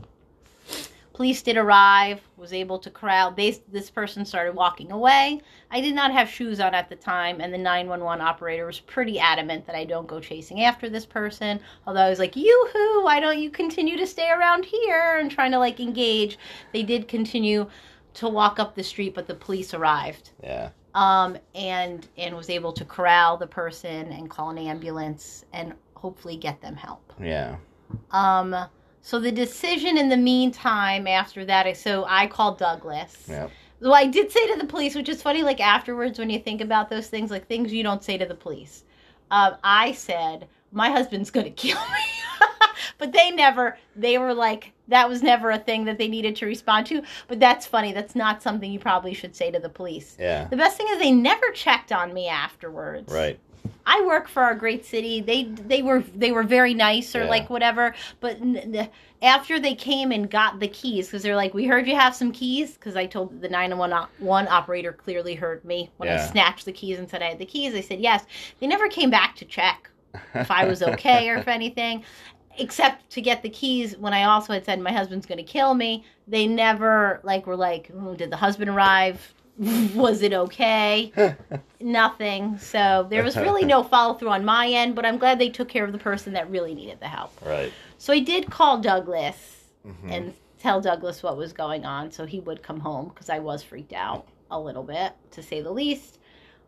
Police did arrive, was able to corral. They, this person started walking away. I did not have shoes on at the time, and the 911 operator was pretty adamant that I don't go chasing after this person. Although I was like, yoo-hoo, why don't you continue to stay around here? And trying to like engage. They did continue to walk up the street, but the police arrived Yeah. Um, and and was able to corral the person and call an ambulance and hopefully get them help. Yeah. Um, so the decision in the meantime after that, so I called Douglas. Yeah. Well, I did say to the police, which is funny, like afterwards when you think about those things, like things you don't say to the police. Um, I said, my husband's going to kill me. but they never, they were like, that was never a thing that they needed to respond to. But that's funny. That's not something you probably should say to the police. Yeah. The best thing is they never checked on me afterwards. Right. I work for our great city. They they were they were very nice or Yeah. like whatever. But n- after they came and got the keys, because they're like, we heard you have some keys. Because I told the nine one one operator clearly heard me when I snatched the keys and said I had the keys. They said yes. They never came back to check if I was okay or if anything, except to get the keys when I also had said my husband's going to kill me. They never like were like, "Oh, did the husband arrive? was it okay? Nothing. So there was really no follow through on my end, but I'm glad they took care of the person that really needed the help. right. So I did call Douglas Mhm. and tell Douglas what was going on so he would come home because I was freaked out a little bit, to say the least.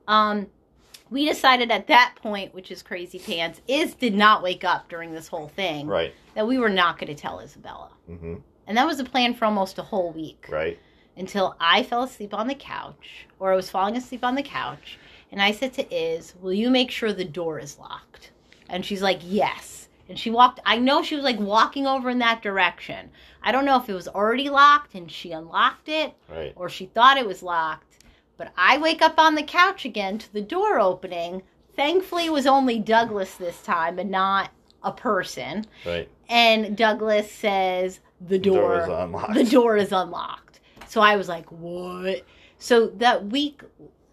Um, we decided at that point, which is crazy pants, is did not wake up during this whole thing, Right. that we were not going to tell Isabella. Mm-hmm. And that was the plan for almost a whole week Right. until I fell asleep on the couch, or I was falling asleep on the couch, and I said to Iz, "Will you make sure the door is locked?" And she's like, "Yes." And she walked. I know she was like walking over in that direction. I don't know if it was already locked and she unlocked it, Right. or she thought it was locked. But I wake up on the couch again to the door opening. Thankfully, it was only Douglas this time and not a person. Right. And Douglas says, "The Door door, Iz unlocked. the door is unlocked." So I was like, "What?" So that week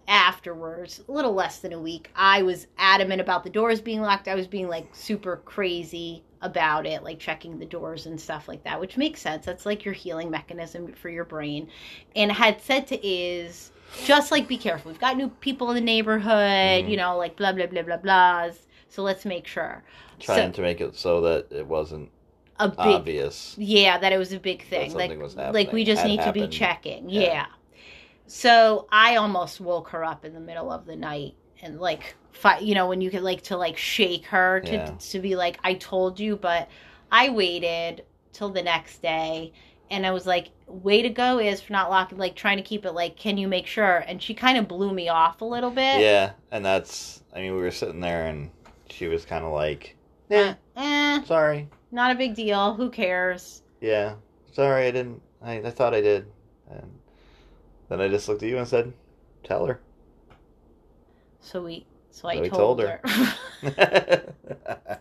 afterwards, a little less than a week, I was adamant about the doors being locked. I was being like super crazy about it, like checking the doors and stuff like that, which makes sense. That's like your healing mechanism for your brain. And had said to is just like be careful. We've got new people in the neighborhood, Mhm. you know, like blah blah blah blah blahs. So let's make sure. Trying to make it so that it wasn't A big obvious. yeah, that it was a big thing. something Like, like we just need to be checking. Yeah. Yeah. So I almost woke her up in the middle of the night and like, fi- you know, when you could like to like shake her to Yeah. to be like, I told you, but I waited till the next day. And I was like, way to go Iz for not locking, like trying to keep it like, can you make sure? And she kind of blew me off a little bit. Yeah, and that's. I mean, we were sitting there, and she was kind of like, Uh, "Yeah, eh, sorry. not a big deal. Who cares? Yeah, sorry. I didn't. I, I thought I did." And then I just looked at you and said, "Tell her." So we, so I So told, told her. her.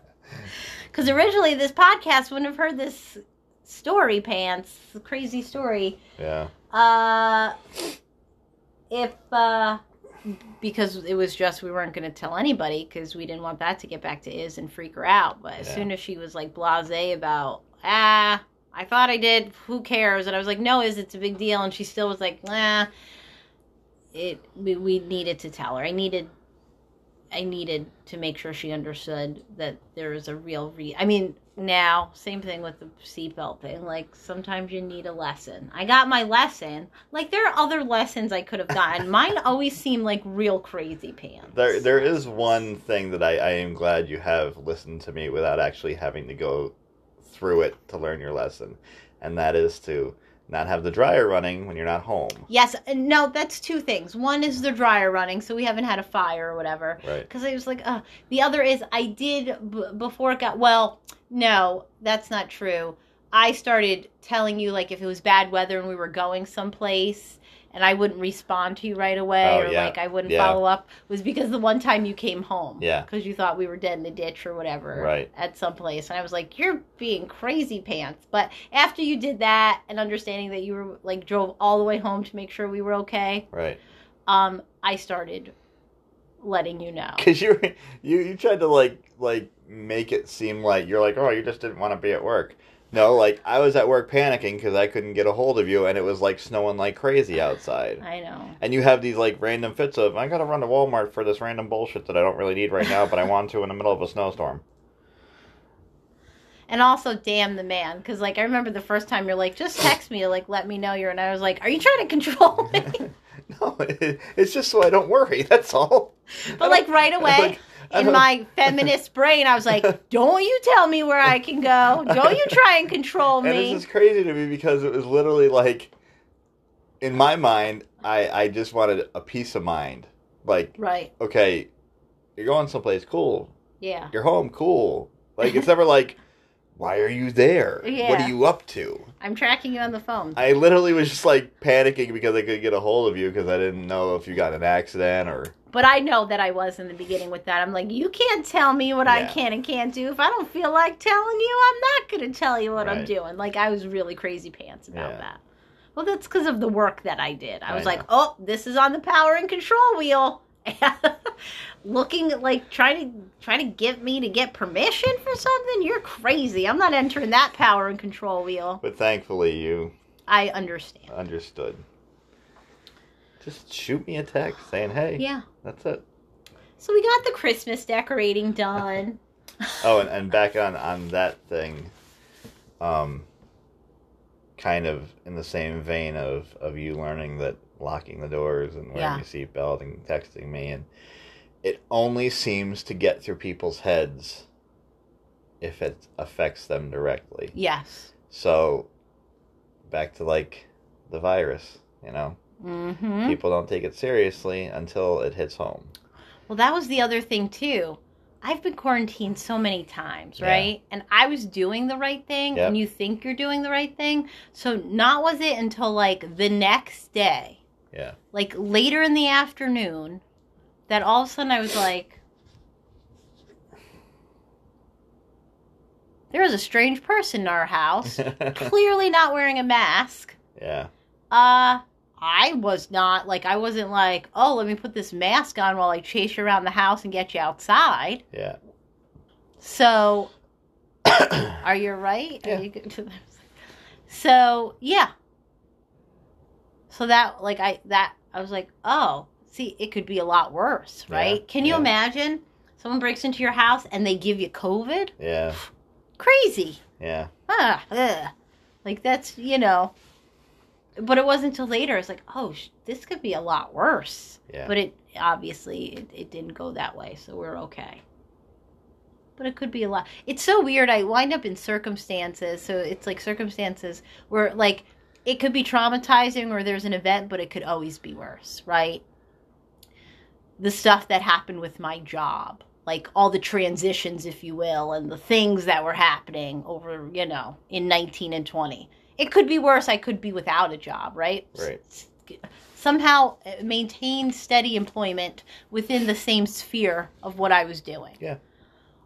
Because originally this podcast wouldn't have heard this story, pants, crazy story. yeah. Uh, if uh, because it was just we weren't going to tell anybody because we didn't want that to get back to Iz and freak her out. But as Yeah. soon as she was like blasé about ah, I thought I did. Who cares? And I was like, no, Iz, it's a big deal. And she still was like, nah. It we, we needed to tell her. I needed I needed to make sure she understood that there was a real re. I mean, now same thing with the seatbelt thing. Like sometimes you need a lesson. I got my lesson. Like there are other lessons I could have gotten. Mine always seem like real crazy pants. There, there is one thing that I, I am glad you have listened to me without actually having to go through it to learn your lesson, and that is to not have the dryer running when you're not home. Yes, no, that's two things. One is the dryer running, so we haven't had a fire or whatever. Right. Because I was like, uh, the other is I did b- before it got well. No, that's not true. I started telling you like if it was bad weather and we were going someplace, and I wouldn't respond to you right away, Oh, or yeah. like I wouldn't Yeah. follow up, was because the one time you came home. Yeah. Because you thought we were dead in the ditch or whatever. Right. At some place, and I was like, you're being crazy pants. But after you did that, and understanding that you were like drove all the way home to make sure we were okay, Right. um, I started letting you know. Because you you you tried to like like make it seem like you're like oh you just didn't want to be at work. No, like I was at work panicking because I couldn't get a hold of you, and it was like snowing like crazy outside. I know. And you have these like random fits of I gotta run to Walmart for this random bullshit that I don't really need right now, but I want to in the middle of a snowstorm. And also, damn the man, because like I remember the first time you're like, just text me to like let me know you're, and I was like, are you trying to control me? no, it, it's just so I don't worry. That's all. but like right away. Like, in my feminist brain, I was like, "Don't you tell me where I can go. Don't you try and control me." And me." this is crazy to me because it was literally like, in my mind, I I just wanted a peace of mind. Like, Right? okay, you're going someplace cool. Yeah. You're home, cool. Like it's never like, why are you there? What are you up to? I'm tracking you on the phone. I literally was just like panicking because I couldn't get a hold of you because I didn't know if you got an accident or But I know that I was in the beginning with that. I'm like, you can't tell me what I can and can't do. If I don't feel like telling you, I'm not going to tell you what I'm doing. Like, I was really crazy pants about Yeah. that. Well, that's because of the work that I did. I I was like, oh, this is on the power and control wheel. Looking at, like trying to trying to get me to get permission for something. You're crazy. I'm not entering that power and control wheel. But thankfully, you I understand. understood. Just shoot me a text saying, "Hey, Yeah. that's it." So we got the Christmas decorating done. Oh, and, and back on on that thing, um, kind of in the same vein of of you learning that locking the doors and wearing Yeah. your seatbelt and texting me, and it only seems to get through people's heads if it affects them directly. Yes. So, back to like the virus, you know, Mm-hmm. people don't take it seriously until it hits home. Well, that was the other thing too. I've been quarantined so many times, Yeah. right? And I was doing the right thing, Yep. and you think you're doing the right thing. So, not was it until like the next day, Yeah. like later in the afternoon, that all of a sudden I was like, there was a strange person in our house, clearly not wearing a mask. yeah. Uh, I was not like I wasn't like, oh, let me put this mask on while I chase you around the house and get you outside. Yeah. So, are you right? Are Yeah. you good? So yeah. So that like I that I was like, oh, see, it could be a lot worse, Yeah, right? Can you yeah. imagine someone breaks into your house and they give you COVID? Yeah. Crazy. Yeah. ah, ugh. like that's you know. But it wasn't until later. It's like, oh, sh- this could be a lot worse. Yeah. But it obviously it, it didn't go that way, so we're okay. But it could be a lot. It's so weird. I wind up in circumstances, so it's like circumstances where like it could be traumatizing or there's an event, but it could always be worse, right? The stuff that happened with my job, like all the transitions, if you will, and the things that were happening over, you know, in 19 and 20. It could be worse. I could be without a job, right? Right. Somehow uh, maintain steady employment within the same sphere of what I was doing. Yeah.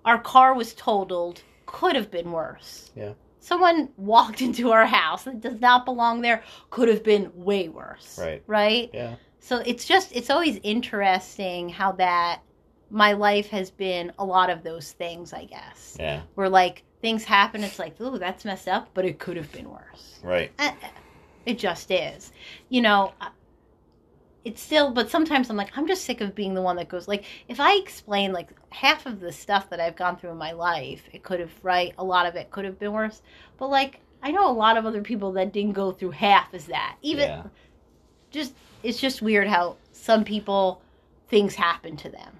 Our car was totaled. Could have been worse. Yeah. Someone walked into our house that does not belong there. Could have been way worse. Right. Right? Yeah. So it's just it's always interesting how that my life has been a lot of those things, I guess. Yeah. Where like things happen, it's like, ooh, that's messed up, but it could have been worse. Right. Eh, It just is. You know, uh, it's still, but sometimes I'm like, I'm just sick of being the one that goes, like, if I explain, like, half of the stuff that I've gone through in my life, it could have, right? A lot of it could have been worse. But, like, I know a lot of other people that didn't go through half as that. Even, Yeah. just, it's just weird how some people, things happen to them.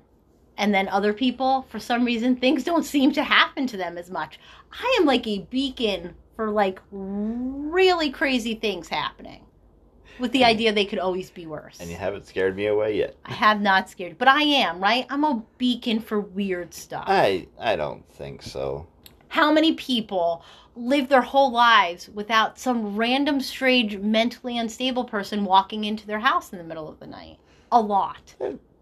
And then other people, for some reason, things don't seem to happen to them as much. I am like a beacon for like really crazy things happening with the idea they could always be worse. And you haven't scared me away yet. I have not scared, but I am, right? I'm a beacon for weird stuff. I I don't think so. How many people live their whole lives without some random, strange, mentally unstable person walking into their house in the middle of the night? A lot.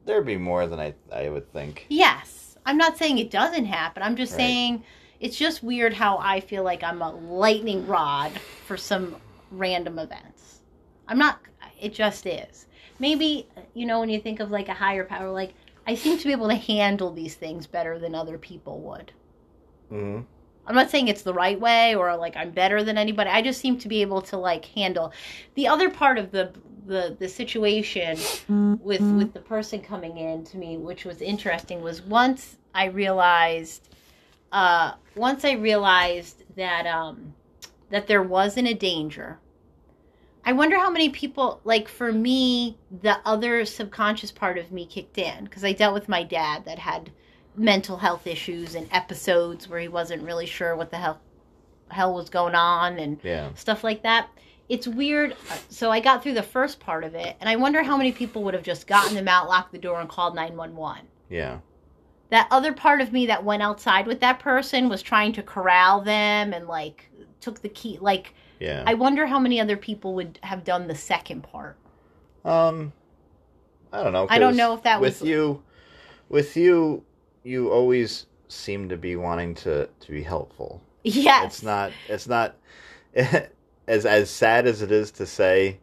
There'd be more than I I would think. Yes. I'm not saying it doesn't happen. I'm just Right. saying it's just weird how I feel like I'm a lightning rod for some random events. I'm not, it just is. Maybe, you know, when you think of like a higher power, like I seem to be able to handle these things better than other people would. hmm I'm not saying it's the right way or like I'm better than anybody. I just seem to be able to like handle the other part of the the the situation with with the person coming in to me, which was interesting, was once I realized uh once I realized that um that there wasn't a danger. I wonder how many people like for me the other subconscious part of me kicked in because I dealt with my dad that had mental health issues and episodes where he wasn't really sure what the hell hell was going on and Yeah. stuff like that. It's weird. So I got through the first part of it, and I wonder how many people would have just gotten them out, locked the door, and called 911. Yeah. That other part of me that went outside with that person was trying to corral them and, like, took the key. Like, Yeah. I wonder how many other people would have done the second part. Um, I don't know. I don't know if that with was- you. With you, you always seem to be wanting to to be helpful. Yes. It's not. It's not. as as sad as it Iz to say,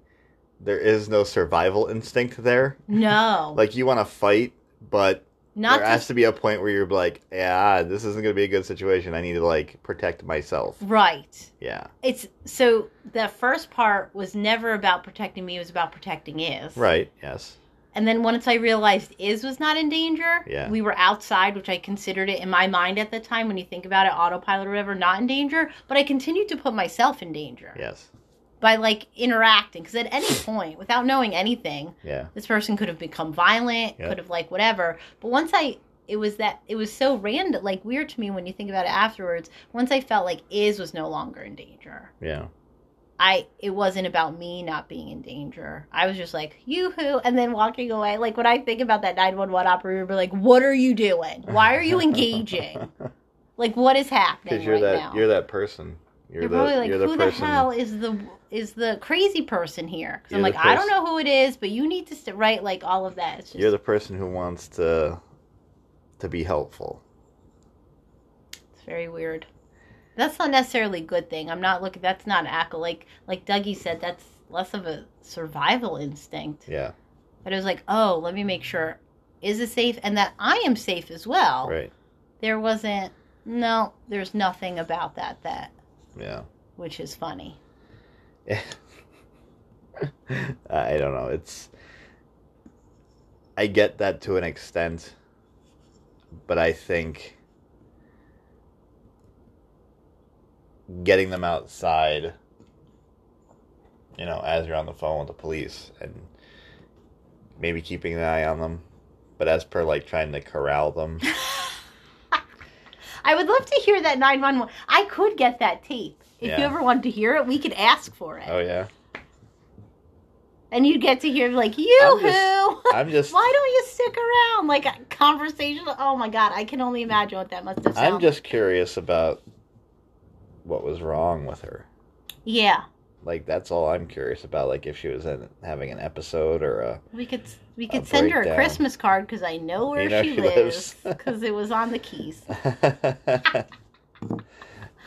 there is no survival instinct there. No. Like you want to fight, but not there to has to be a point where you're like, yeah, this isn't going to be a good situation. I need to like protect myself. right. Yeah. It's so the first part was never about protecting me, it was about protecting is. Right. Yes. And then once I realized Iz was not in danger, Yeah. we were outside, which I considered it in my mind at the time when you think about it, autopilot or whatever, not in danger. But I continued to put myself in danger Yes. by like interacting. Because at any point, without knowing anything, Yeah. this person could have become violent, Yeah. could have like whatever. But once I, it was that, it was so random, like weird to me when you think about it afterwards. Once I felt like Iz was no longer in danger. Yeah. I it wasn't about me not being in danger. I was just like, yoo-hoo, and then walking away. Like when I think about that 911 operator, like, what are you doing? Why are you engaging? like what is happening Because you're right that now? you're that person. You're You're the probably like, you're the who person. the hell is the is the crazy person here? Because I'm like, the I don't know who it is, but you need to st- right like all of that. Just You're the person who wants to to be helpful. it's very weird. That's not necessarily a good thing. I'm not looking. That's not accolade. Like like Dougie said, that's less of a survival instinct. Yeah. But it was like, oh, let me make sure is it safe and that I am safe as well. Right. There wasn't no, there's nothing about that that Yeah. which is funny. I don't know. It's I get that to an extent, but I think getting them outside, you know, as you're on the phone with the police and maybe keeping an eye on them, but as per like trying to corral them. I would love to hear that 911. I could get that tape. If you ever wanted to hear it, we could ask for it. Oh yeah. And you'd get to hear like, yoo-hoo! just- I'm just Why don't you stick around? Like a conversation. Oh my god, I can only imagine what that must have I'm just curious about what was wrong with her. Yeah. Like that's all I'm curious about. Like if she was in, having an episode or a We could we could send her a. Christmas card because I know where You know she, she lives lives. because it was on the keys.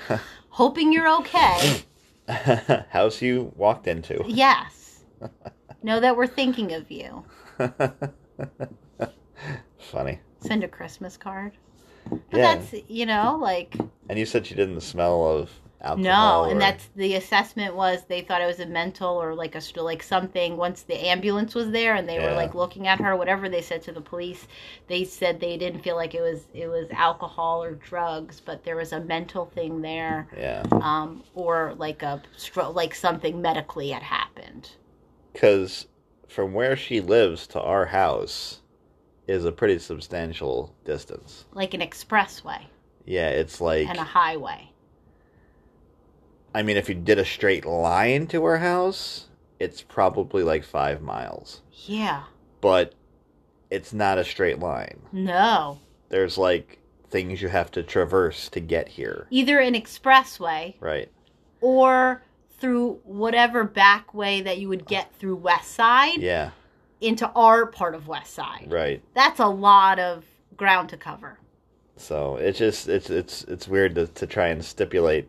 Hoping you're okay. house you walked into. yes. Know that we're thinking of you. Funny. Send a Christmas card. But Yeah. that's you know like And you said she didn't smell of alcohol. no, alcohol. and that's the assessment was they thought it was a mental or like a like something. Once the ambulance was there and they were like looking at her, whatever they said to the police, they said they didn't feel like it was it was alcohol or drugs, but there was a mental thing there. yeah. um, or like a stroke, like something medically had happened. Because from where she lives to our house is a pretty substantial distance. like an expressway Yeah, it's like and a highway. I mean, if you did a straight line to her house, it's probably like five miles. Yeah, But it's not a straight line. no, There's like things you have to traverse to get here. either an expressway Right. or through whatever back way that you would get through West Side Yeah. Into our part of West Side. Right. That's a lot of ground to cover. So it's just it's it's it's weird to to try and stipulate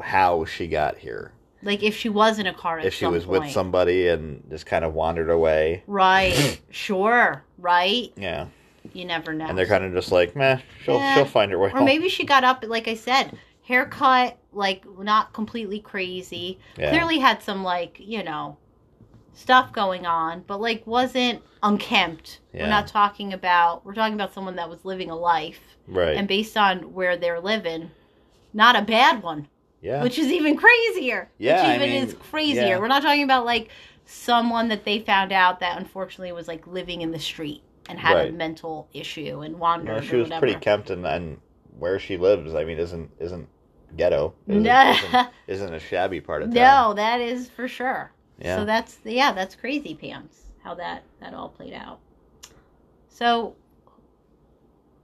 how she got here. Like if she was in a car at if she was point. with somebody and just kind of wandered away. Right. sure. Right. Yeah. You never know. And they're kind of just like, meh, she'll Yeah. she'll find her way or home. maybe she got up like i said haircut like not completely crazy Yeah. clearly had some like you know stuff going on but like wasn't unkempt Yeah. we're not talking about we're talking about someone that was living a life right. and based on where they're living not a bad one yeah. which is even crazier Yeah, I which even mean, is crazier yeah. we're not talking about like someone that they found out that unfortunately was like living in the street and had a mental issue and wandered no, she was whatever. pretty kept and, and where she lives, I mean, isn't isn't ghetto. Isn't, No. isn't, isn't a shabby part of town. No, that is for sure. Yeah. So that's yeah, that's crazy, Pam's how that that all played out. So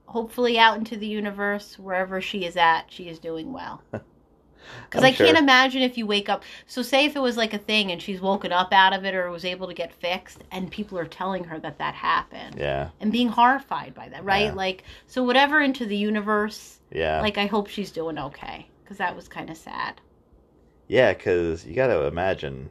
hopefully out into the universe, wherever she is at, she is doing well. Because I can't imagine if you wake up. So, say if it was like a thing and she's woken up out of it or was able to get fixed, and people are telling her that that happened Yeah, and being horrified by that, right? Yeah. Like, so whatever into the universe, yeah, like, I hope she's doing okay because that was kind of sad. yeah. Because you got to imagine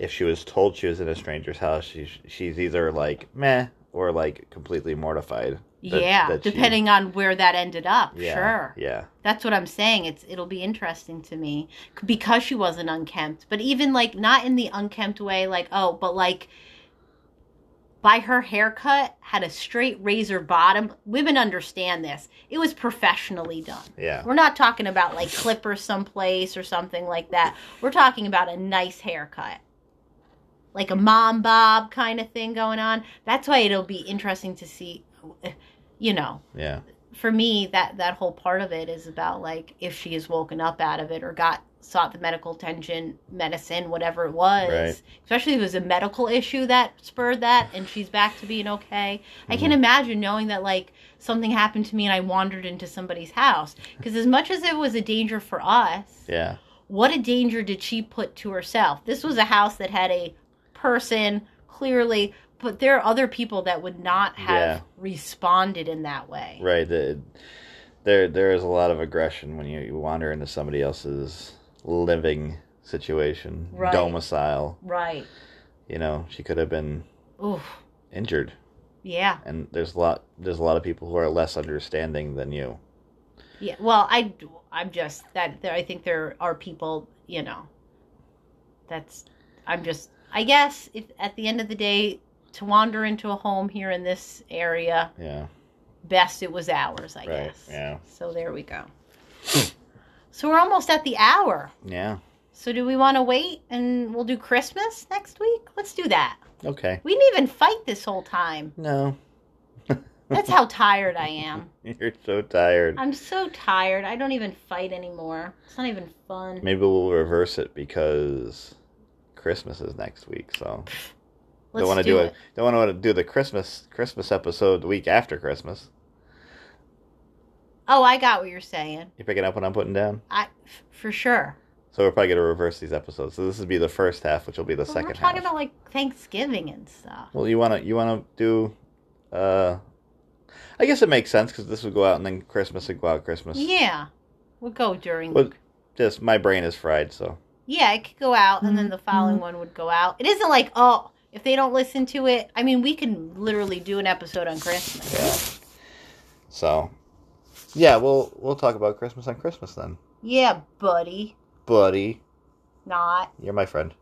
if she was told she was in a stranger's house, she, she's either like meh or like completely mortified. that- yeah, that she- depending on where that ended up. yeah, Sure. Yeah, That's what I'm saying. It's it'll be interesting to me because she wasn't unkempt, but even like not in the unkempt way, like oh, but like by her haircut had a straight razor bottom. Women understand this. It was professionally done. yeah, We're not talking about like clippers someplace or something like that. We're talking about a nice haircut. Like a mom bob kind of thing going on. That's why it'll be interesting to see you know, yeah, for me that that whole part of it is about like if she is woken up out of it or got sought the medical attention medicine whatever it was. Right. especially if it was a medical issue that spurred that and she's back to being okay. I Mm-hmm. can imagine knowing that like something happened to me and i wandered into somebody's house. Because as much as it was a danger for us yeah, what a danger did she put to herself? This was a house that had a person clearly but there are other people that would not have Yeah. responded in that way right. The, there, there is a lot of aggression when you, you wander into somebody else's living situation, Right. domicile. right You know, she could have been Oof. injured, Yeah. and there's a lot. There's a lot of people who are less understanding than you. Yeah. Well, I I'm just that there, I think there are people, you know. That's I'm just I guess if at the end of the day to wander into a home here in this area, Yeah, best it was ours, I Right, guess. yeah. So there we go. so we're almost at the hour. yeah. So do we want to wait and we'll do Christmas next week? Let's do that. Okay. We didn't even fight this whole time. No, That's how tired I am. you're so tired. I'm so tired. I don't even fight anymore. It's not even fun. Maybe we'll reverse it because Christmas is next week. So Let's don't want to do, do, it. it. Don't want to do the Christmas Christmas episode the week after Christmas. Oh, I got what you're saying. You're picking up what I'm putting down? I f- for sure. So we're probably gonna reverse these episodes. So this would be the first half, which will be the second we're talking half. about like Thanksgiving and stuff. Well, you wanna you wanna do. uh I guess it makes sense because this would go out and then Christmas would go out Christmas. Yeah, we'll go during. But just my brain is fried, so yeah, it could go out, and then the following Mm-hmm. one would go out. It isn't like oh, if they don't listen to it. I mean, we can literally do an episode on Christmas. yeah. So, yeah, we'll we'll talk about Christmas on Christmas then, Yeah, buddy. buddy. Not. You're my friend.